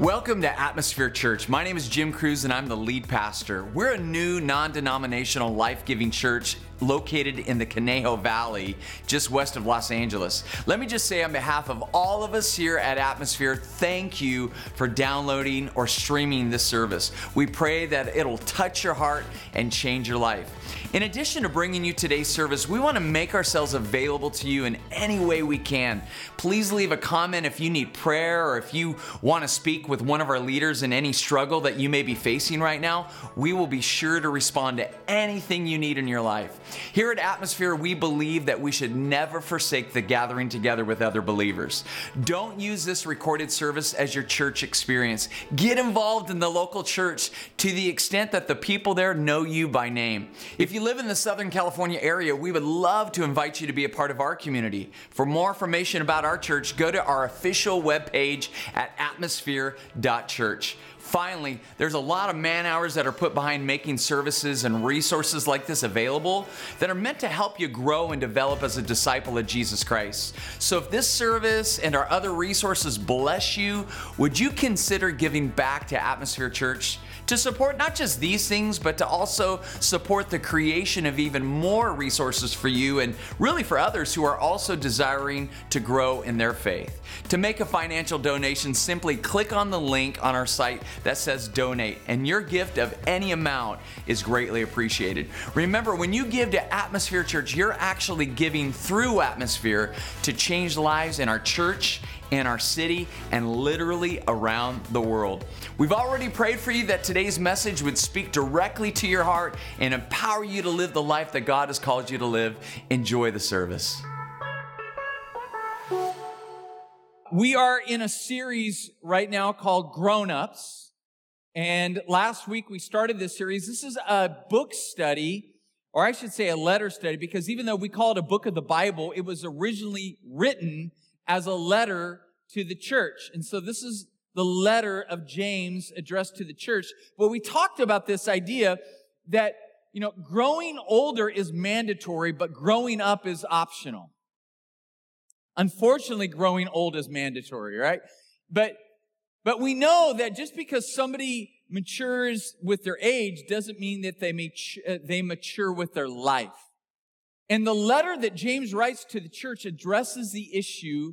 Welcome to Atmosphere Church. My name is Jim Cruz and I'm the lead pastor. We're a new non denominational life giving church located in the Conejo Valley, just west of Los Angeles. Let me just say, on behalf of all of us here at Atmosphere, thank you for downloading or streaming this service. We pray that it'll touch your heart and change your life. In addition to bringing you today's service, we want to make ourselves available to you in any way we can. Please leave a comment if you need prayer or if you want to speak with one of our leaders in any struggle that you may be facing right now. We will be sure to respond to anything you need in your life. Here at Atmosphere, we believe that we should never forsake the gathering together with other believers. Don't use this recorded service as your church experience. Get involved in the local church to the extent that the people there know you by name. If you live in the Southern California area, we would love to invite you to be a part of our community. For more information about our church, go to our official webpage at atmosphere.church. Finally, there's a lot of man hours that are put behind making services and resources like this available that are meant to help you grow and develop as a disciple of Jesus Christ. So if this service and our other resources bless you, would you consider giving back to Atmosphere Church? to support not just these things, but to also support the creation of even more resources for you and really for others who are also desiring to grow in their faith. To make a financial donation, simply click on the link on our site that says donate, and your gift of any amount is greatly appreciated. Remember, when you give to Atmosphere Church, you're actually giving through Atmosphere to change lives in our church in our city and literally around the world. We've already prayed for you that today's message would speak directly to your heart and empower you to live the life that God has called you to live. Enjoy the service. We are in a series right now called Grown Ups. And last week we started this series. This is a book study, or I should say a letter study, because even though we call it a book of the Bible, it was originally written as a letter to the church. And so this is the letter of James addressed to the church. But we talked about this idea that, you know, growing older is mandatory, but growing up is optional. Unfortunately, growing old is mandatory, right? But, but we know that just because somebody matures with their age doesn't mean that they, mature, uh, they mature with their life. And the letter that James writes to the church addresses the issue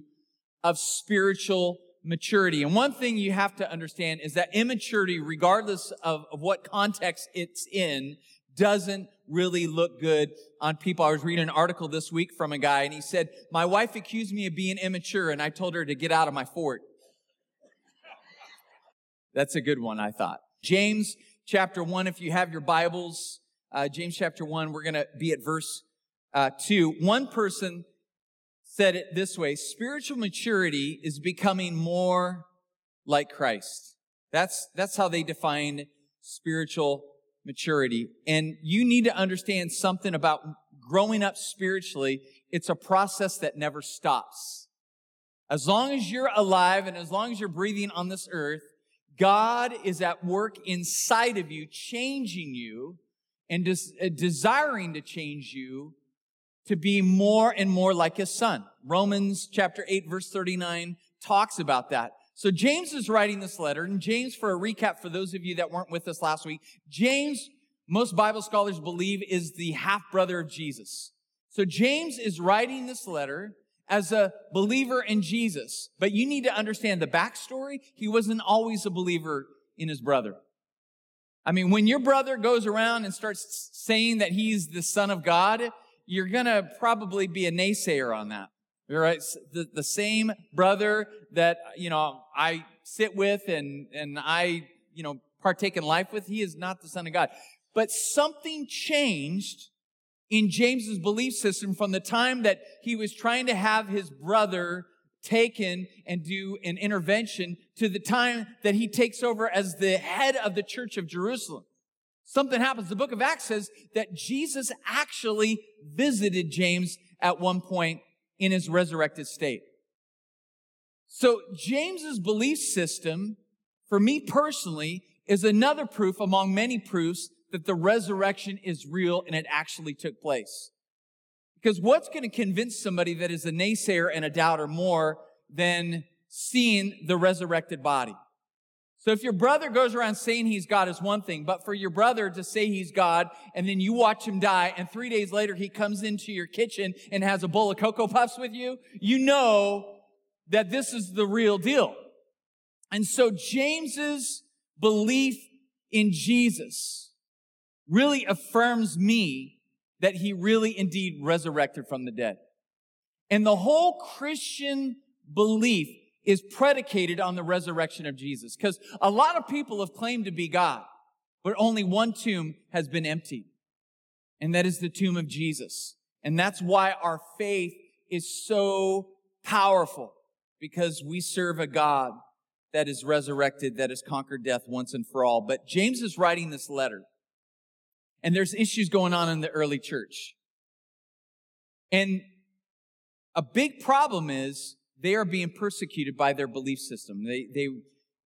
of spiritual maturity. And one thing you have to understand is that immaturity, regardless of, of what context it's in, doesn't really look good on people. I was reading an article this week from a guy and he said, my wife accused me of being immature and I told her to get out of my fort. That's a good one, I thought. James chapter one, if you have your Bibles, uh, James chapter one, we're going to be at verse uh, 2, one person said it this way spiritual maturity is becoming more like Christ. That's, that's how they define spiritual maturity. And you need to understand something about growing up spiritually. It's a process that never stops. As long as you're alive and as long as you're breathing on this earth, God is at work inside of you, changing you and des- uh, desiring to change you to be more and more like his son. Romans chapter 8 verse 39 talks about that. So James is writing this letter, and James, for a recap for those of you that weren't with us last week, James, most Bible scholars believe, is the half brother of Jesus. So James is writing this letter as a believer in Jesus. But you need to understand the backstory. He wasn't always a believer in his brother. I mean, when your brother goes around and starts saying that he's the son of God, you're going to probably be a naysayer on that. Right? The, the same brother that, you know, I sit with and, and I, you know, partake in life with, he is not the son of God. But something changed in James's belief system from the time that he was trying to have his brother taken and do an intervention to the time that he takes over as the head of the church of Jerusalem. Something happens. The book of Acts says that Jesus actually visited James at one point in his resurrected state. So James's belief system, for me personally, is another proof among many proofs that the resurrection is real and it actually took place. Because what's going to convince somebody that is a naysayer and a doubter more than seeing the resurrected body? So if your brother goes around saying he's God is one thing, but for your brother to say he's God and then you watch him die and three days later he comes into your kitchen and has a bowl of Cocoa Puffs with you, you know that this is the real deal. And so James's belief in Jesus really affirms me that he really indeed resurrected from the dead. And the whole Christian belief is predicated on the resurrection of Jesus. Because a lot of people have claimed to be God, but only one tomb has been emptied. And that is the tomb of Jesus. And that's why our faith is so powerful because we serve a God that is resurrected, that has conquered death once and for all. But James is writing this letter and there's issues going on in the early church. And a big problem is they are being persecuted by their belief system. They, they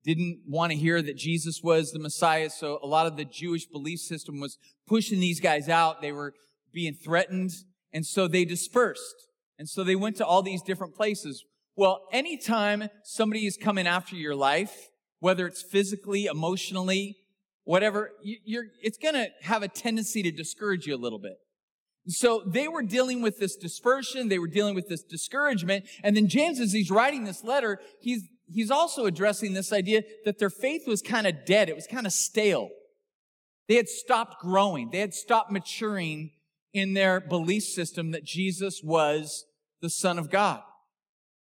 didn't want to hear that Jesus was the Messiah, so a lot of the Jewish belief system was pushing these guys out. They were being threatened, and so they dispersed. And so they went to all these different places. Well, anytime somebody is coming after your life, whether it's physically, emotionally, whatever, you're, it's going to have a tendency to discourage you a little bit. So they were dealing with this dispersion. They were dealing with this discouragement. And then James, as he's writing this letter, he's, he's also addressing this idea that their faith was kind of dead. It was kind of stale. They had stopped growing. They had stopped maturing in their belief system that Jesus was the son of God.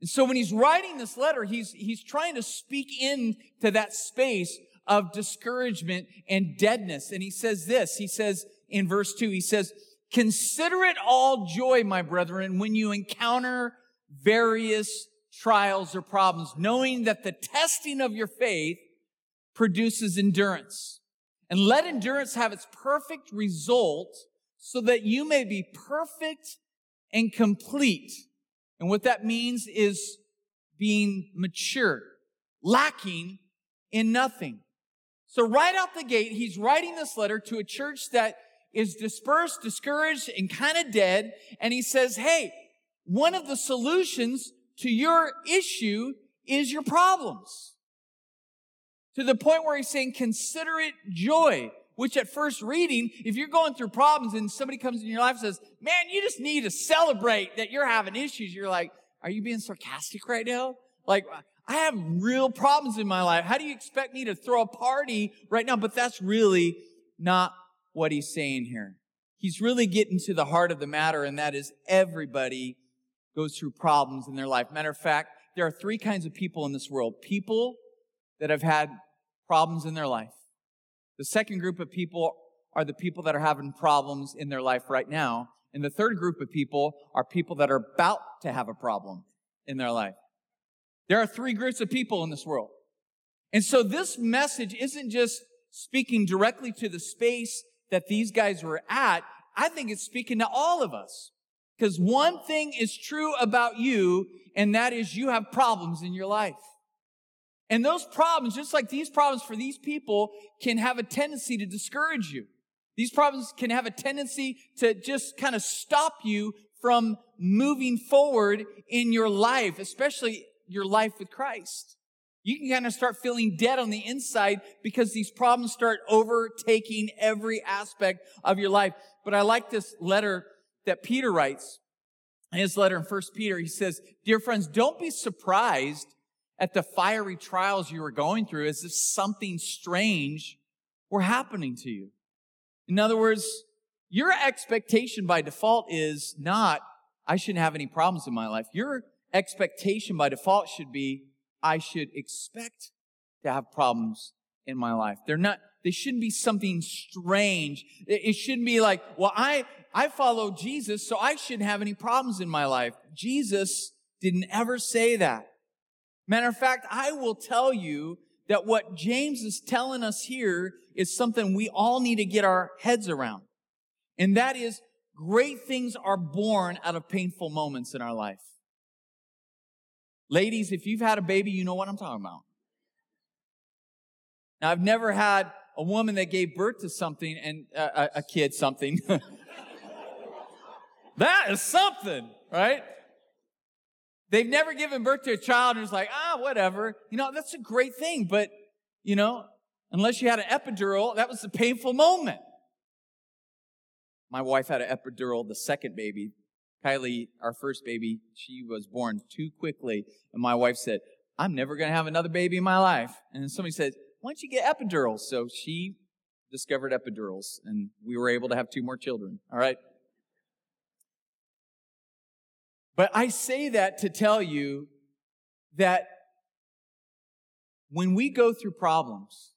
And so when he's writing this letter, he's, he's trying to speak into that space of discouragement and deadness. And he says this, he says in verse two, he says, Consider it all joy, my brethren, when you encounter various trials or problems, knowing that the testing of your faith produces endurance. And let endurance have its perfect result so that you may be perfect and complete. And what that means is being mature, lacking in nothing. So right out the gate, he's writing this letter to a church that is dispersed, discouraged, and kind of dead. And he says, Hey, one of the solutions to your issue is your problems. To the point where he's saying, consider it joy, which at first reading, if you're going through problems and somebody comes in your life and says, man, you just need to celebrate that you're having issues. You're like, are you being sarcastic right now? Like, I have real problems in my life. How do you expect me to throw a party right now? But that's really not what he's saying here. He's really getting to the heart of the matter, and that is everybody goes through problems in their life. Matter of fact, there are three kinds of people in this world people that have had problems in their life. The second group of people are the people that are having problems in their life right now. And the third group of people are people that are about to have a problem in their life. There are three groups of people in this world. And so this message isn't just speaking directly to the space that these guys were at, I think it's speaking to all of us. Because one thing is true about you, and that is you have problems in your life. And those problems, just like these problems for these people, can have a tendency to discourage you. These problems can have a tendency to just kind of stop you from moving forward in your life, especially your life with Christ you can kind of start feeling dead on the inside because these problems start overtaking every aspect of your life. But I like this letter that Peter writes. In his letter in First Peter, he says, Dear friends, don't be surprised at the fiery trials you are going through as if something strange were happening to you. In other words, your expectation by default is not, I shouldn't have any problems in my life. Your expectation by default should be, I should expect to have problems in my life. They're not, they shouldn't be something strange. It shouldn't be like, well, I, I follow Jesus, so I shouldn't have any problems in my life. Jesus didn't ever say that. Matter of fact, I will tell you that what James is telling us here is something we all need to get our heads around. And that is great things are born out of painful moments in our life. Ladies, if you've had a baby, you know what I'm talking about. Now, I've never had a woman that gave birth to something and uh, a, a kid something. that is something, right? They've never given birth to a child and it's like, ah, whatever. You know, that's a great thing, but you know, unless you had an epidural, that was a painful moment. My wife had an epidural, the second baby. Kylie, our first baby, she was born too quickly. And my wife said, I'm never going to have another baby in my life. And somebody said, why don't you get epidurals? So she discovered epidurals and we were able to have two more children. All right. But I say that to tell you that when we go through problems,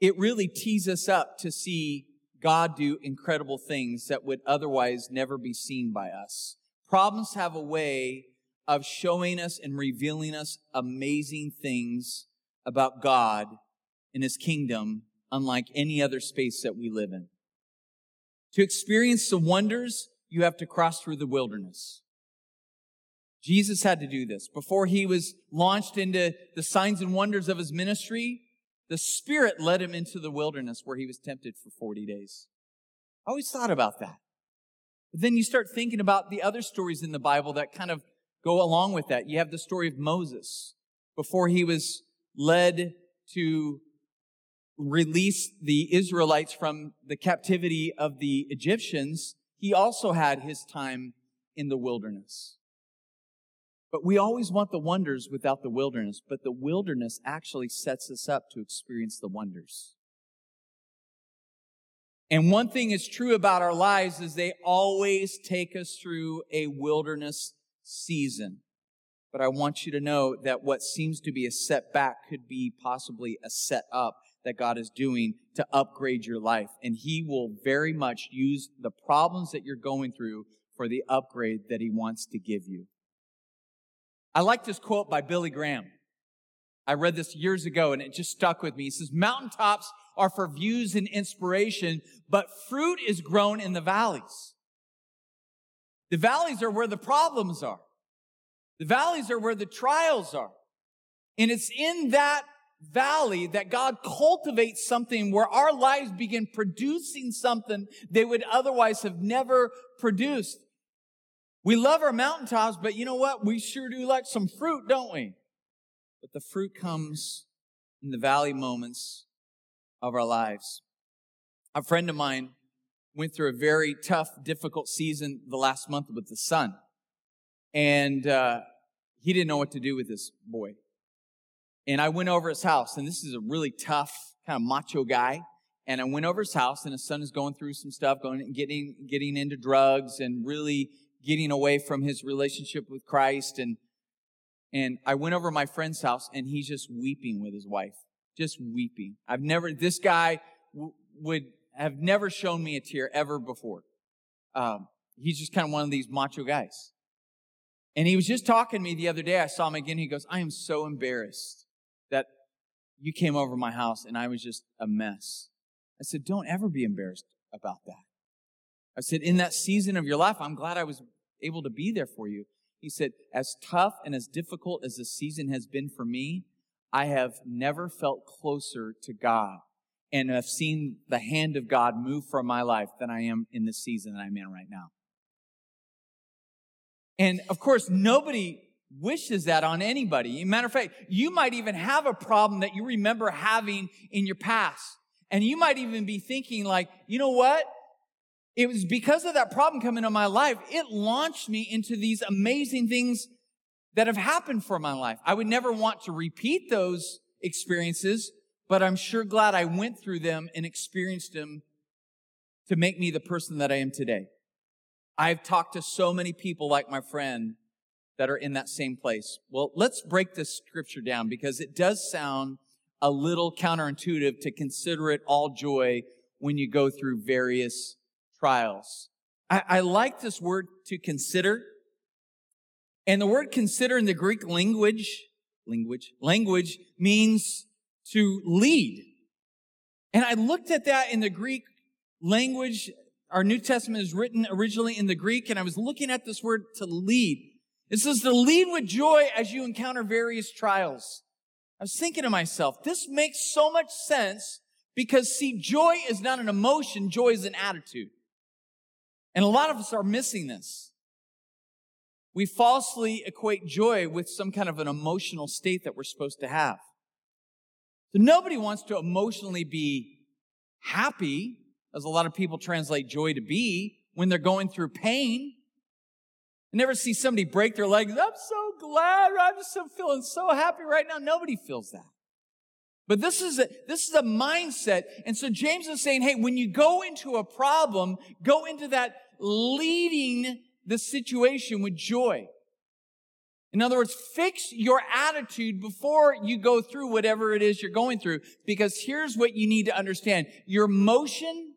it really tees us up to see God do incredible things that would otherwise never be seen by us. Problems have a way of showing us and revealing us amazing things about God and His kingdom, unlike any other space that we live in. To experience the wonders, you have to cross through the wilderness. Jesus had to do this. Before he was launched into the signs and wonders of his ministry, the Spirit led him into the wilderness where he was tempted for 40 days. I always thought about that. But then you start thinking about the other stories in the Bible that kind of go along with that. You have the story of Moses before he was led to release the Israelites from the captivity of the Egyptians. He also had his time in the wilderness. But we always want the wonders without the wilderness, but the wilderness actually sets us up to experience the wonders. And one thing is true about our lives is they always take us through a wilderness season. But I want you to know that what seems to be a setback could be possibly a set up that God is doing to upgrade your life. And He will very much use the problems that you're going through for the upgrade that He wants to give you. I like this quote by Billy Graham. I read this years ago and it just stuck with me. He says, mountaintops are for views and inspiration, but fruit is grown in the valleys. The valleys are where the problems are. The valleys are where the trials are. And it's in that valley that God cultivates something where our lives begin producing something they would otherwise have never produced. We love our mountaintops, but you know what? We sure do like some fruit, don't we? But the fruit comes in the valley moments of our lives. A friend of mine went through a very tough, difficult season the last month with the son. And uh, he didn't know what to do with this boy. And I went over his house, and this is a really tough, kind of macho guy. And I went over his house, and his son is going through some stuff, going getting getting into drugs, and really getting away from his relationship with Christ. And, and I went over my friend's house and he's just weeping with his wife, just weeping. I've never, this guy w- would have never shown me a tear ever before. Um, he's just kind of one of these macho guys. And he was just talking to me the other day. I saw him again. He goes, I am so embarrassed that you came over my house and I was just a mess. I said, don't ever be embarrassed about that. I said, in that season of your life, I'm glad I was able to be there for you. He said, as tough and as difficult as the season has been for me, I have never felt closer to God and have seen the hand of God move from my life than I am in the season that I'm in right now. And of course, nobody wishes that on anybody. Matter of fact, you might even have a problem that you remember having in your past. And you might even be thinking like, you know what? It was because of that problem coming into my life, it launched me into these amazing things that have happened for my life. I would never want to repeat those experiences, but I'm sure glad I went through them and experienced them to make me the person that I am today. I've talked to so many people like my friend that are in that same place. Well, let's break this scripture down because it does sound a little counterintuitive to consider it all joy when you go through various trials. I, I like this word to consider. And the word consider in the Greek language, language, language means to lead. And I looked at that in the Greek language. Our New Testament is written originally in the Greek, and I was looking at this word to lead. It says to lead with joy as you encounter various trials. I was thinking to myself, this makes so much sense because see, joy is not an emotion, joy is an attitude. And a lot of us are missing this. We falsely equate joy with some kind of an emotional state that we're supposed to have. So nobody wants to emotionally be happy, as a lot of people translate joy to be, when they're going through pain. I never see somebody break their legs. I'm so glad. I'm just so feeling so happy right now. Nobody feels that. But this is a, this is a mindset. And so James is saying, hey, when you go into a problem, go into that leading the situation with joy. In other words, fix your attitude before you go through whatever it is you're going through. Because here's what you need to understand. Your motion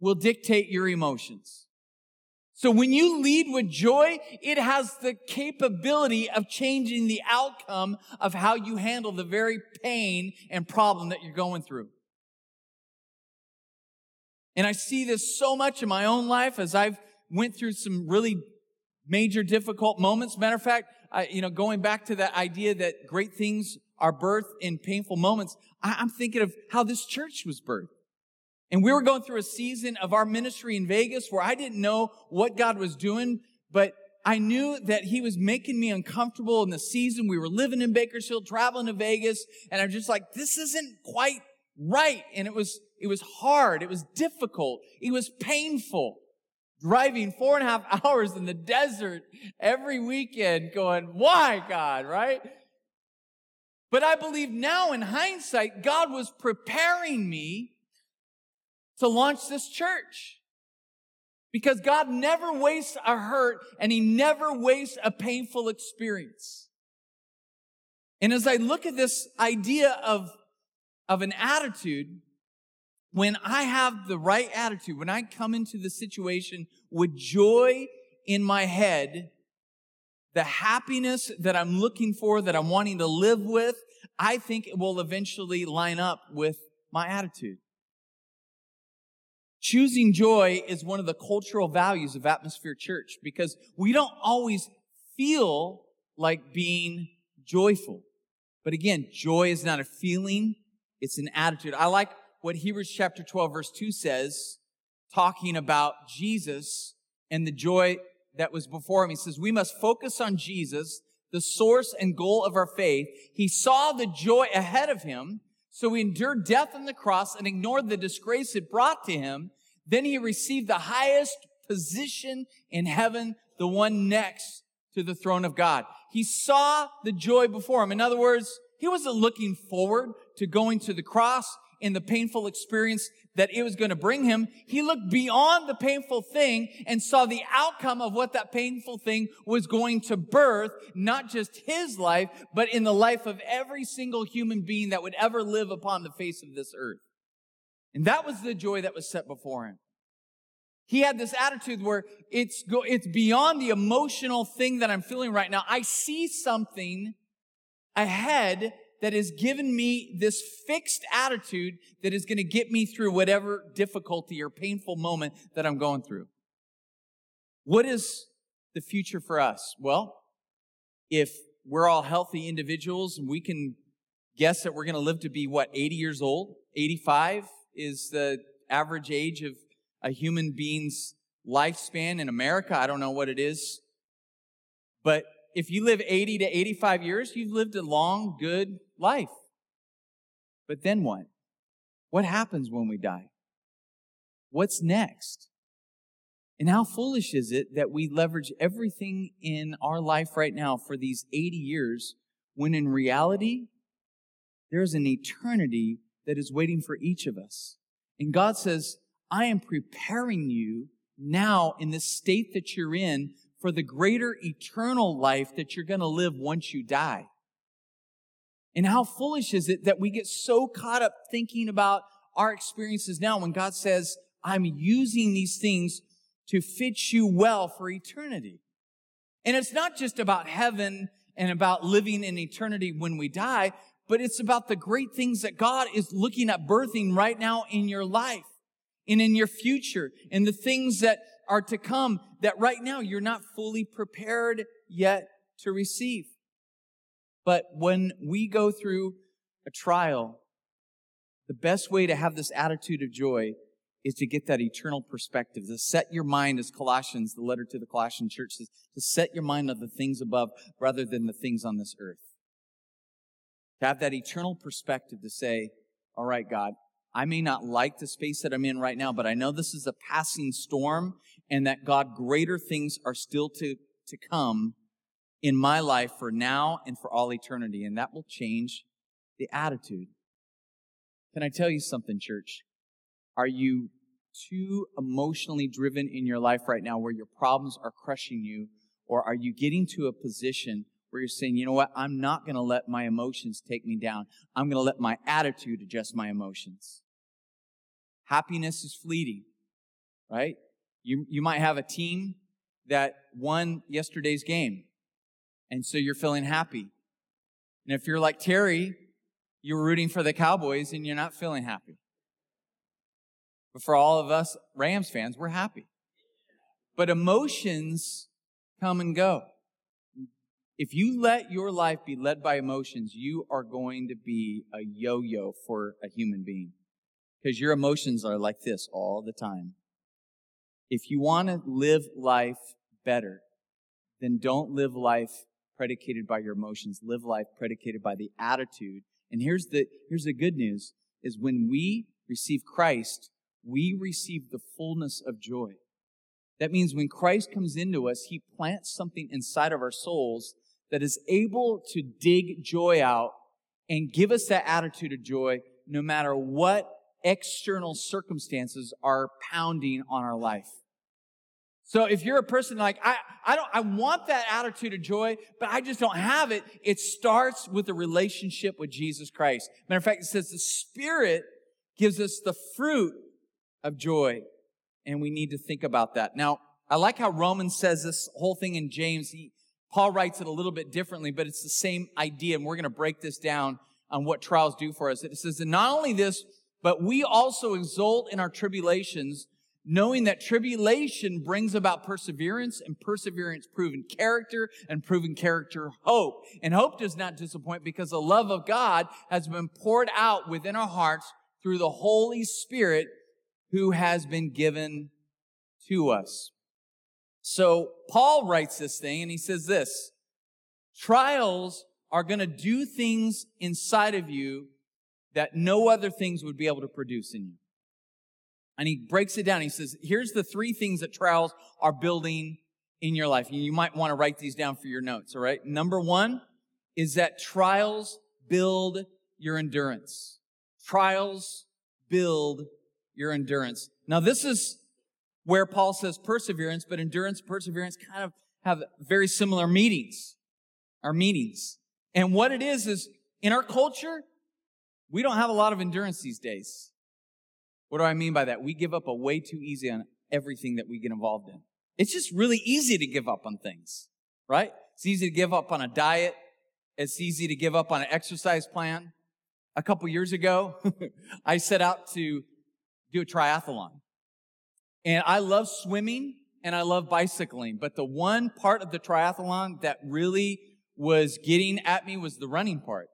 will dictate your emotions. So when you lead with joy, it has the capability of changing the outcome of how you handle the very pain and problem that you're going through. And I see this so much in my own life as I've went through some really major difficult moments. Matter of fact, I, you know, going back to that idea that great things are birthed in painful moments, I, I'm thinking of how this church was birthed. And we were going through a season of our ministry in Vegas where I didn't know what God was doing, but I knew that He was making me uncomfortable in the season. We were living in Bakersfield, traveling to Vegas, and I'm just like, this isn't quite right. And it was, it was hard. It was difficult. It was painful. Driving four and a half hours in the desert every weekend going, why God, right? But I believe now in hindsight, God was preparing me to launch this church. Because God never wastes a hurt and He never wastes a painful experience. And as I look at this idea of, of an attitude, when I have the right attitude, when I come into the situation with joy in my head, the happiness that I'm looking for, that I'm wanting to live with, I think it will eventually line up with my attitude. Choosing joy is one of the cultural values of Atmosphere Church because we don't always feel like being joyful. But again, joy is not a feeling, it's an attitude. I like what Hebrews chapter 12 verse 2 says, talking about Jesus and the joy that was before him. He says, we must focus on Jesus, the source and goal of our faith. He saw the joy ahead of him so he endured death on the cross and ignored the disgrace it brought to him. Then he received the highest position in heaven, the one next to the throne of God. He saw the joy before him. In other words, he wasn't looking forward to going to the cross in the painful experience that it was going to bring him. He looked beyond the painful thing and saw the outcome of what that painful thing was going to birth, not just his life, but in the life of every single human being that would ever live upon the face of this earth. And that was the joy that was set before him. He had this attitude where it's go, it's beyond the emotional thing that I'm feeling right now. I see something ahead that has given me this fixed attitude that is going to get me through whatever difficulty or painful moment that I'm going through. What is the future for us? Well, if we're all healthy individuals and we can guess that we're going to live to be what, 80 years old? 85 is the average age of a human being's lifespan in America. I don't know what it is. But if you live 80 to 85 years, you've lived a long, good life. But then what? What happens when we die? What's next? And how foolish is it that we leverage everything in our life right now for these 80 years when in reality, there's an eternity that is waiting for each of us. And God says, I am preparing you now in the state that you're in for the greater eternal life that you're going to live once you die. And how foolish is it that we get so caught up thinking about our experiences now when God says, I'm using these things to fit you well for eternity. And it's not just about heaven and about living in eternity when we die, but it's about the great things that God is looking at birthing right now in your life and in your future and the things that are to come that right now you're not fully prepared yet to receive. But when we go through a trial, the best way to have this attitude of joy is to get that eternal perspective, to set your mind, as Colossians, the letter to the Colossian church says, to set your mind on the things above rather than the things on this earth. To have that eternal perspective to say, all right, God, I may not like the space that I'm in right now, but I know this is a passing storm and that God, greater things are still to, to come in my life for now and for all eternity. And that will change the attitude. Can I tell you something, church? Are you too emotionally driven in your life right now where your problems are crushing you? Or are you getting to a position where you're saying, you know what? I'm not going to let my emotions take me down. I'm going to let my attitude adjust my emotions. Happiness is fleeting, right? You, you might have a team that won yesterday's game. And so you're feeling happy. And if you're like Terry, you're rooting for the Cowboys and you're not feeling happy. But for all of us Rams fans, we're happy. But emotions come and go. If you let your life be led by emotions, you are going to be a yo-yo for a human being. Because your emotions are like this all the time. If you want to live life better, then don't live life predicated by your emotions. Live life predicated by the attitude. And here's the, here's the good news is when we receive Christ, we receive the fullness of joy. That means when Christ comes into us, he plants something inside of our souls that is able to dig joy out and give us that attitude of joy no matter what external circumstances are pounding on our life. So if you're a person like, I, I don't, I want that attitude of joy, but I just don't have it, it starts with a relationship with Jesus Christ. Matter of fact, it says the Spirit gives us the fruit of joy. And we need to think about that. Now, I like how Romans says this whole thing in James. He, Paul writes it a little bit differently, but it's the same idea. And we're going to break this down on what trials do for us. It says not only this, but we also exult in our tribulations, knowing that tribulation brings about perseverance and perseverance proven character and proven character hope. And hope does not disappoint because the love of God has been poured out within our hearts through the Holy Spirit who has been given to us. So Paul writes this thing and he says this, trials are going to do things inside of you that no other things would be able to produce in you. And he breaks it down. He says, here's the three things that trials are building in your life. You might want to write these down for your notes, all right? Number one is that trials build your endurance. Trials build your endurance. Now, this is where Paul says perseverance, but endurance, perseverance kind of have very similar meanings, our meanings. And what it is, is in our culture, we don't have a lot of endurance these days. What do I mean by that? We give up a way too easy on everything that we get involved in. It's just really easy to give up on things, right? It's easy to give up on a diet. It's easy to give up on an exercise plan. A couple years ago, I set out to do a triathlon. And I love swimming and I love bicycling, but the one part of the triathlon that really was getting at me was the running part.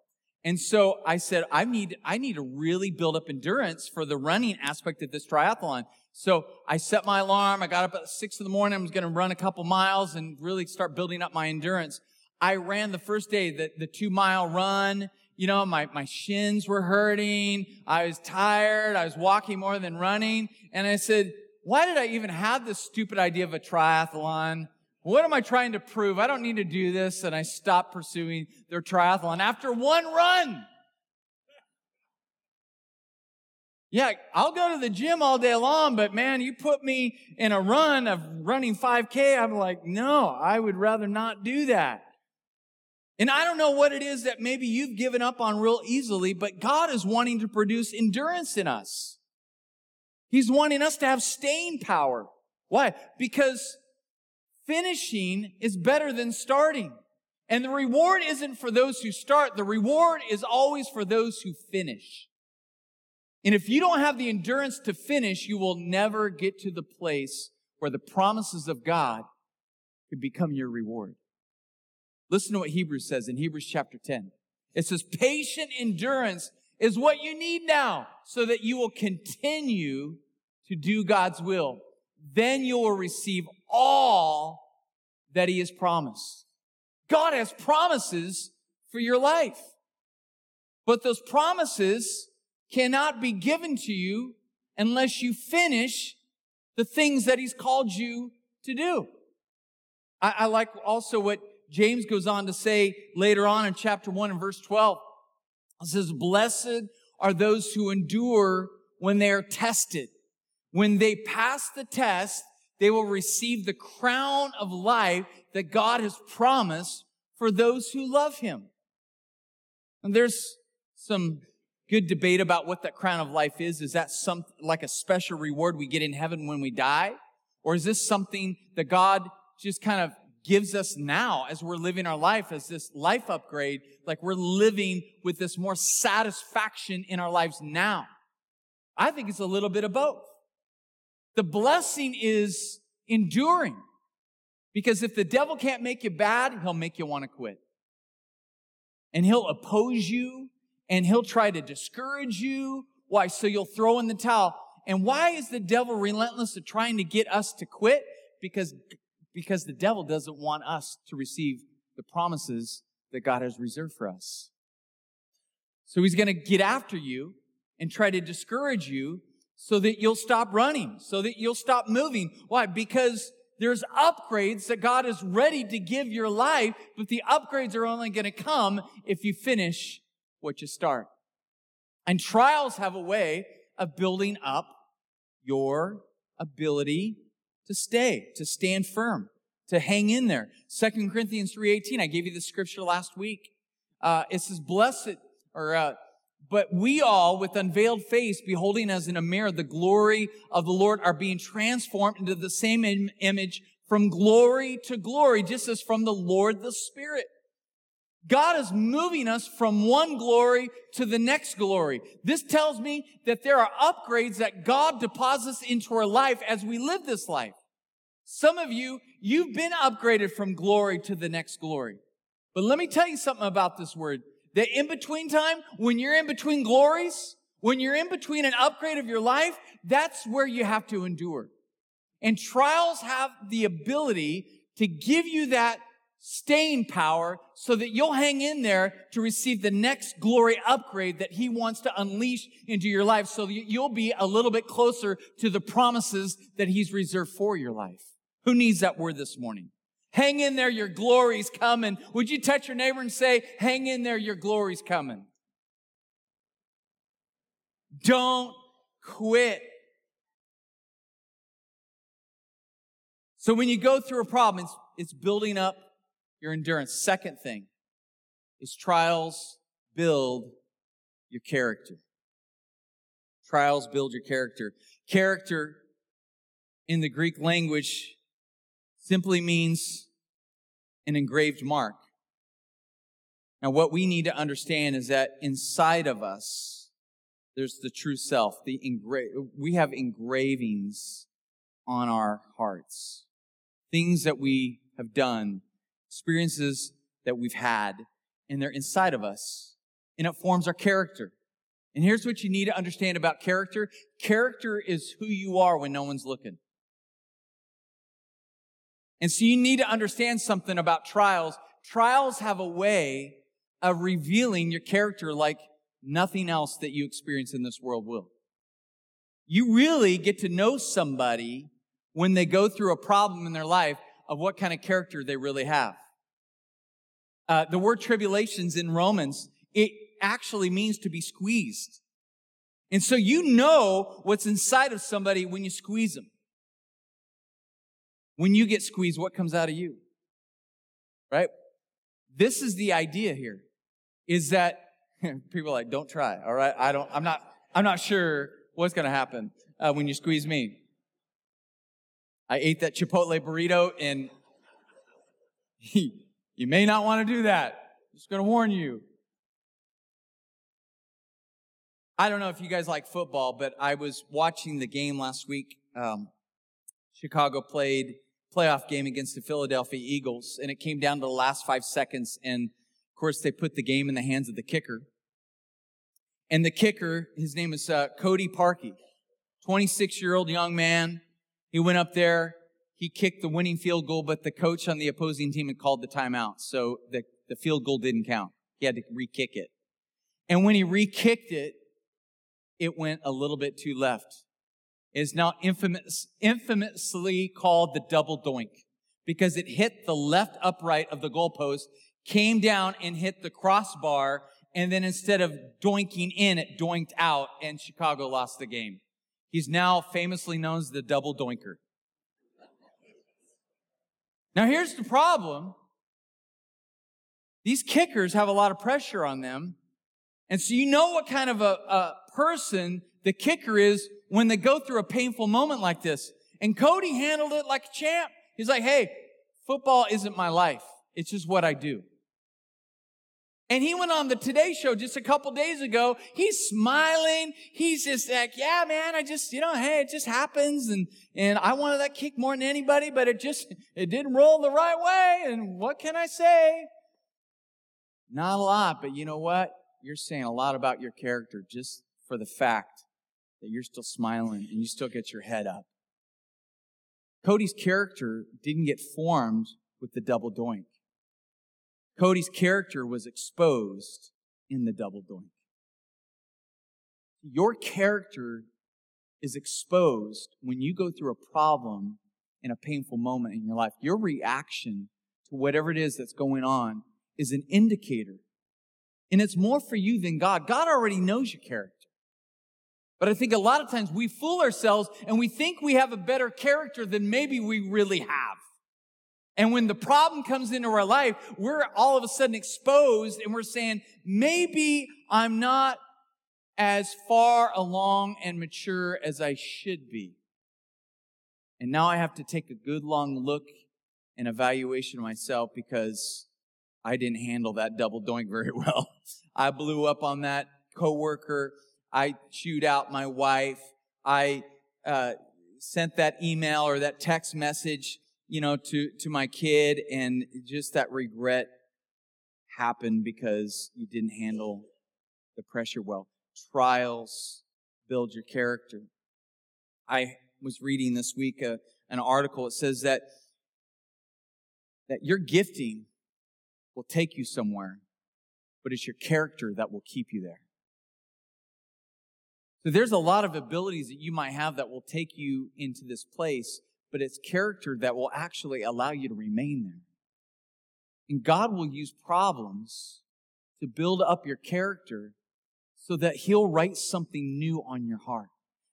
And so I said, I need, I need to really build up endurance for the running aspect of this triathlon. So I set my alarm. I got up at six in the morning. I was going to run a couple miles and really start building up my endurance. I ran the first day, the, the two mile run. You know, my, my shins were hurting. I was tired. I was walking more than running. And I said, why did I even have this stupid idea of a triathlon? What am I trying to prove? I don't need to do this. And I stopped pursuing their triathlon after one run. Yeah, I'll go to the gym all day long, but man, you put me in a run of running 5K. I'm like, no, I would rather not do that. And I don't know what it is that maybe you've given up on real easily, but God is wanting to produce endurance in us. He's wanting us to have staying power. Why? Because finishing is better than starting. And the reward isn't for those who start. The reward is always for those who finish. And if you don't have the endurance to finish, you will never get to the place where the promises of God could become your reward. Listen to what Hebrews says in Hebrews chapter 10. It says, patient endurance is what you need now so that you will continue to do God's will then you will receive all that he has promised. God has promises for your life. But those promises cannot be given to you unless you finish the things that he's called you to do. I, I like also what James goes on to say later on in chapter 1 and verse 12. It says, Blessed are those who endure when they are tested. When they pass the test, they will receive the crown of life that God has promised for those who love him. And there's some good debate about what that crown of life is. Is that some, like a special reward we get in heaven when we die? Or is this something that God just kind of gives us now as we're living our life as this life upgrade? Like we're living with this more satisfaction in our lives now. I think it's a little bit of both. The blessing is enduring. Because if the devil can't make you bad, he'll make you want to quit. And he'll oppose you and he'll try to discourage you. Why? So you'll throw in the towel. And why is the devil relentless at trying to get us to quit? Because, because the devil doesn't want us to receive the promises that God has reserved for us. So he's going to get after you and try to discourage you so that you'll stop running, so that you'll stop moving. Why? Because there's upgrades that God is ready to give your life, but the upgrades are only going to come if you finish what you start. And trials have a way of building up your ability to stay, to stand firm, to hang in there. Second Corinthians 3.18, I gave you the scripture last week. Uh, it says, blessed, or uh, but we all, with unveiled face, beholding as in a mirror the glory of the Lord, are being transformed into the same Im- image from glory to glory, just as from the Lord the Spirit. God is moving us from one glory to the next glory. This tells me that there are upgrades that God deposits into our life as we live this life. Some of you, you've been upgraded from glory to the next glory. But let me tell you something about this word. The in between time, when you're in between glories, when you're in between an upgrade of your life, that's where you have to endure. And trials have the ability to give you that staying power so that you'll hang in there to receive the next glory upgrade that he wants to unleash into your life so you'll be a little bit closer to the promises that he's reserved for your life. Who needs that word this morning? Hang in there, your glory's coming. Would you touch your neighbor and say, hang in there, your glory's coming? Don't quit. So when you go through a problem, it's, it's building up your endurance. Second thing is trials build your character. Trials build your character. Character in the Greek language simply means an engraved mark. Now, what we need to understand is that inside of us, there's the true self. The engra- we have engravings on our hearts. Things that we have done, experiences that we've had, and they're inside of us. And it forms our character. And here's what you need to understand about character. Character is who you are when no one's looking. And so you need to understand something about trials. Trials have a way of revealing your character like nothing else that you experience in this world will. You really get to know somebody when they go through a problem in their life of what kind of character they really have. Uh, the word tribulations in Romans, it actually means to be squeezed. And so you know what's inside of somebody when you squeeze them. When you get squeezed, what comes out of you? Right? This is the idea here is that people like, don't try. All right. I don't, I'm not, I'm not sure what's going to happen uh, when you squeeze me. I ate that Chipotle burrito and you may not want to do that. I'm just going to warn you. I don't know if you guys like football, but I was watching the game last week. Um, Chicago played playoff game against the Philadelphia Eagles, and it came down to the last five seconds. And of course, they put the game in the hands of the kicker. And the kicker, his name is uh, Cody Parkey, 26 year old young man. He went up there, he kicked the winning field goal, but the coach on the opposing team had called the timeout. So the, the field goal didn't count. He had to re kick it. And when he re-kicked it, it went a little bit too left. Is now infamous, infamously called the double doink because it hit the left upright of the goalpost, came down and hit the crossbar, and then instead of doinking in, it doinked out, and Chicago lost the game. He's now famously known as the double doinker. Now here's the problem. These kickers have a lot of pressure on them. And so you know what kind of a, a person the kicker is when they go through a painful moment like this. And Cody handled it like a champ. He's like, hey, football isn't my life. It's just what I do. And he went on the Today Show just a couple days ago. He's smiling. He's just like, yeah, man, I just, you know, hey, it just happens. And, and I wanted that kick more than anybody, but it just, it didn't roll the right way. And what can I say? Not a lot, but you know what? You're saying a lot about your character just for the fact that you're still smiling and you still get your head up. Cody's character didn't get formed with the double doink. Cody's character was exposed in the double doink. Your character is exposed when you go through a problem in a painful moment in your life. Your reaction to whatever it is that's going on is an indicator. And it's more for you than God. God already knows your character. But I think a lot of times we fool ourselves and we think we have a better character than maybe we really have. And when the problem comes into our life, we're all of a sudden exposed and we're saying, maybe I'm not as far along and mature as I should be. And now I have to take a good long look and evaluation of myself because I didn't handle that double doink very well. I blew up on that coworker. I chewed out my wife. I uh, sent that email or that text message you know, to, to my kid and just that regret happened because you didn't handle the pressure well. Trials build your character. I was reading this week a, uh, an article. It says that, that your gifting will take you somewhere, but it's your character that will keep you there. So there's a lot of abilities that you might have that will take you into this place, but it's character that will actually allow you to remain there. And God will use problems to build up your character so that He'll write something new on your heart.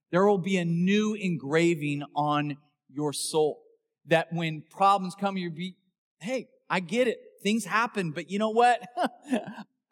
There will be a new engraving on your soul that when problems come, you'll be, hey, I get it. Things happen, but you know what?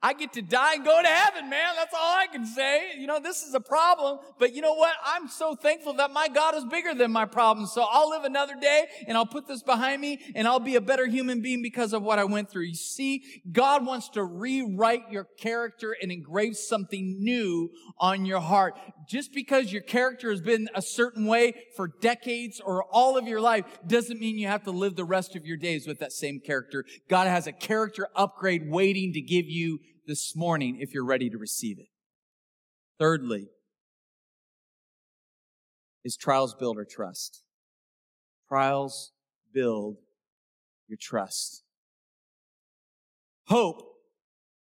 I get to die and go to heaven, man. That's all I can say. You know, this is a problem, but you know what? I'm so thankful that my God is bigger than my problems. So I'll live another day and I'll put this behind me and I'll be a better human being because of what I went through. You see, God wants to rewrite your character and engrave something new on your heart. Just because your character has been a certain way for decades or all of your life doesn't mean you have to live the rest of your days with that same character. God has a character upgrade waiting to give you this morning if you're ready to receive it. Thirdly, is trials build our trust. Trials build your trust. Hope,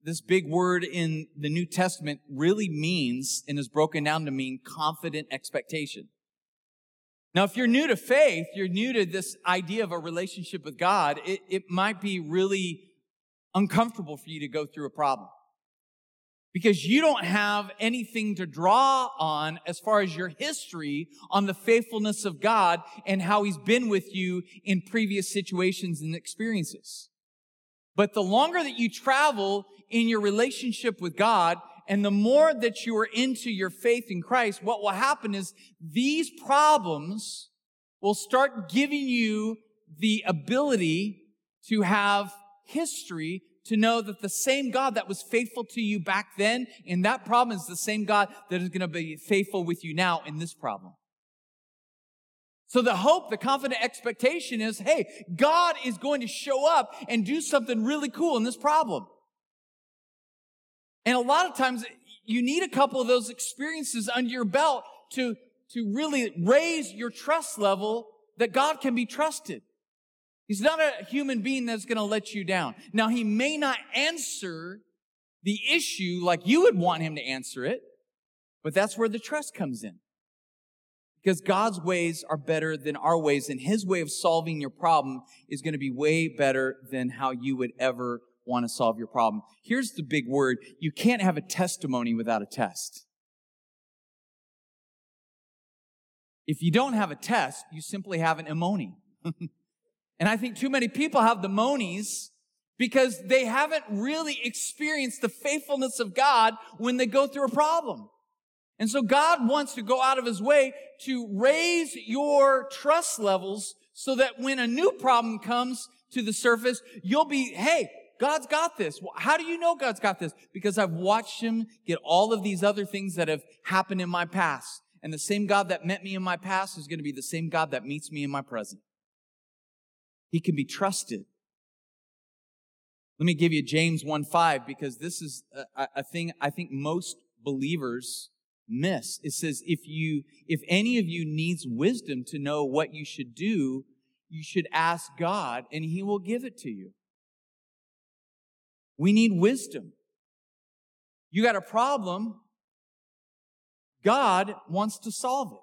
this big word in the New Testament really means and is broken down to mean confident expectation. Now, if you're new to faith, you're new to this idea of a relationship with God, it, it might be really uncomfortable for you to go through a problem because you don't have anything to draw on as far as your history on the faithfulness of God and how he's been with you in previous situations and experiences. But the longer that you travel in your relationship with God and the more that you are into your faith in Christ, what will happen is these problems will start giving you the ability to have history to know that the same God that was faithful to you back then in that problem is the same God that is going to be faithful with you now in this problem. So the hope, the confident expectation is, hey, God is going to show up and do something really cool in this problem. And a lot of times you need a couple of those experiences under your belt to, to really raise your trust level that God can be trusted. He's not a human being that's going to let you down. Now, he may not answer the issue like you would want him to answer it, but that's where the trust comes in. Because God's ways are better than our ways, and his way of solving your problem is going to be way better than how you would ever want to solve your problem. Here's the big word. You can't have a testimony without a test. If you don't have a test, you simply have an emoni. and I think too many people have the monies because they haven't really experienced the faithfulness of God when they go through a problem. And so God wants to go out of his way to raise your trust levels so that when a new problem comes to the surface, you'll be, hey, God's got this. How do you know God's got this? Because I've watched him get all of these other things that have happened in my past. And the same God that met me in my past is going to be the same God that meets me in my present. He can be trusted. Let me give you James 1 5 because this is a, a thing I think most believers miss. It says, if you, if any of you needs wisdom to know what you should do, you should ask God and he will give it to you. We need wisdom. You got a problem. God wants to solve it.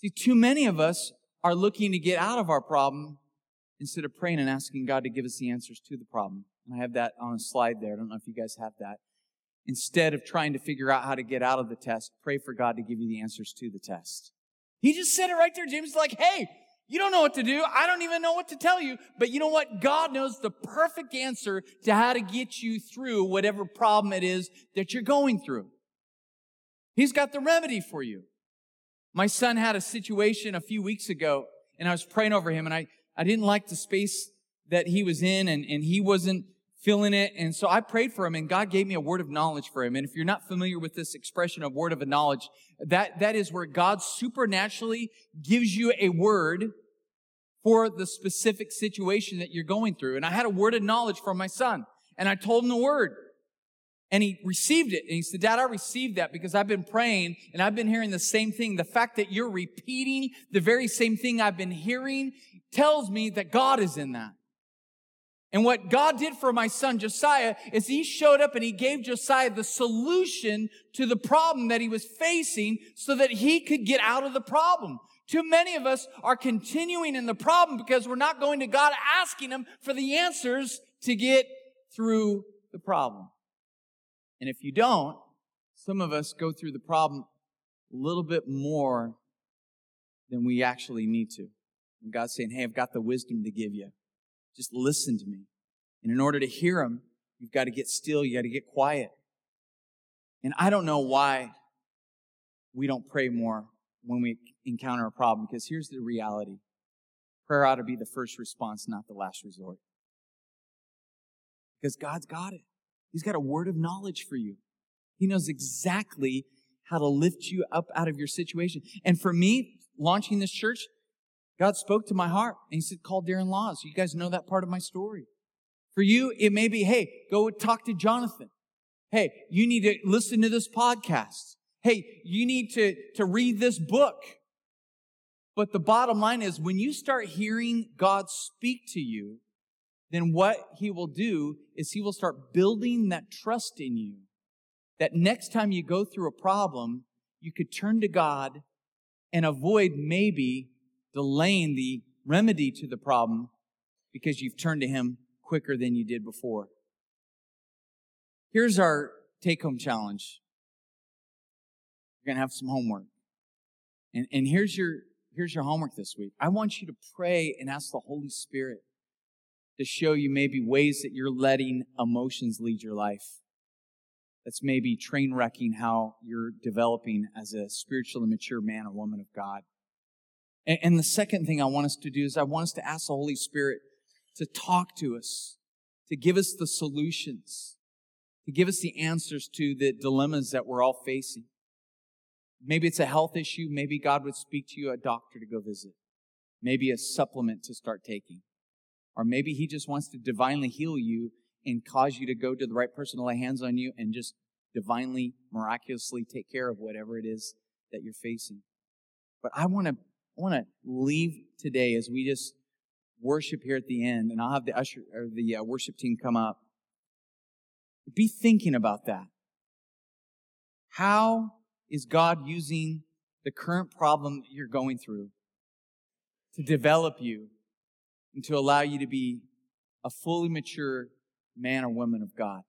See, too many of us are looking to get out of our problem instead of praying and asking God to give us the answers to the problem. And I have that on a slide there. I don't know if you guys have that. Instead of trying to figure out how to get out of the test, pray for God to give you the answers to the test. He just said it right there. James is like, hey, you don't know what to do. I don't even know what to tell you. But you know what? God knows the perfect answer to how to get you through whatever problem it is that you're going through. He's got the remedy for you. My son had a situation a few weeks ago and I was praying over him and I, I didn't like the space that he was in and, and he wasn't feeling it. And so I prayed for him and God gave me a word of knowledge for him. And if you're not familiar with this expression of word of a knowledge, that, that is where God supernaturally gives you a word for the specific situation that you're going through. And I had a word of knowledge from my son and I told him the word. And he received it. And he said, Dad, I received that because I've been praying and I've been hearing the same thing. The fact that you're repeating the very same thing I've been hearing tells me that God is in that. And what God did for my son Josiah is he showed up and he gave Josiah the solution to the problem that he was facing so that he could get out of the problem. Too many of us are continuing in the problem because we're not going to God asking him for the answers to get through the problem. And if you don't, some of us go through the problem a little bit more than we actually need to. And God's saying, Hey, I've got the wisdom to give you. Just listen to me. And in order to hear him, you've got to get still, you got to get quiet. And I don't know why we don't pray more when we encounter a problem, because here's the reality prayer ought to be the first response, not the last resort. Because God's got it. He's got a word of knowledge for you. He knows exactly how to lift you up out of your situation. And for me, launching this church, God spoke to my heart and he said, call Darren Laws. You guys know that part of my story. For you, it may be, hey, go talk to Jonathan. Hey, you need to listen to this podcast. Hey, you need to, to read this book. But the bottom line is when you start hearing God speak to you, then what he will do is he will start building that trust in you. That next time you go through a problem, you could turn to God and avoid maybe delaying the remedy to the problem because you've turned to Him quicker than you did before. Here's our take home challenge. We're going to have some homework. And, and here's your, here's your homework this week. I want you to pray and ask the Holy Spirit to show you maybe ways that you're letting emotions lead your life. That's maybe train wrecking how you're developing as a spiritually mature man or woman of God. And, and the second thing I want us to do is I want us to ask the Holy Spirit to talk to us, to give us the solutions, to give us the answers to the dilemmas that we're all facing. Maybe it's a health issue. Maybe God would speak to you a doctor to go visit. Maybe a supplement to start taking. Or maybe He just wants to divinely heal you and cause you to go to the right person to lay hands on you and just divinely, miraculously take care of whatever it is that you're facing. But I want to want to leave today as we just worship here at the end, and I'll have the usher or the uh, worship team come up. Be thinking about that. How is God using the current problem that you're going through to develop you and to allow you to be a fully mature man or woman of God?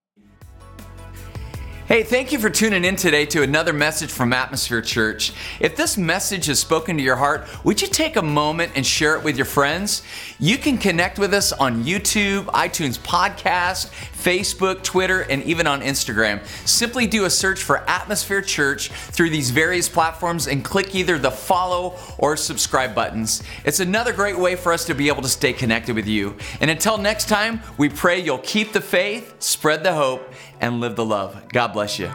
Hey, thank you for tuning in today to another message from Atmosphere Church. If this message has spoken to your heart, would you take a moment and share it with your friends? You can connect with us on YouTube, iTunes Podcast, Facebook, Twitter, and even on Instagram. Simply do a search for Atmosphere Church through these various platforms and click either the follow or subscribe buttons. It's another great way for us to be able to stay connected with you. And until next time, we pray you'll keep the faith, spread the hope, and live the love. God bless you.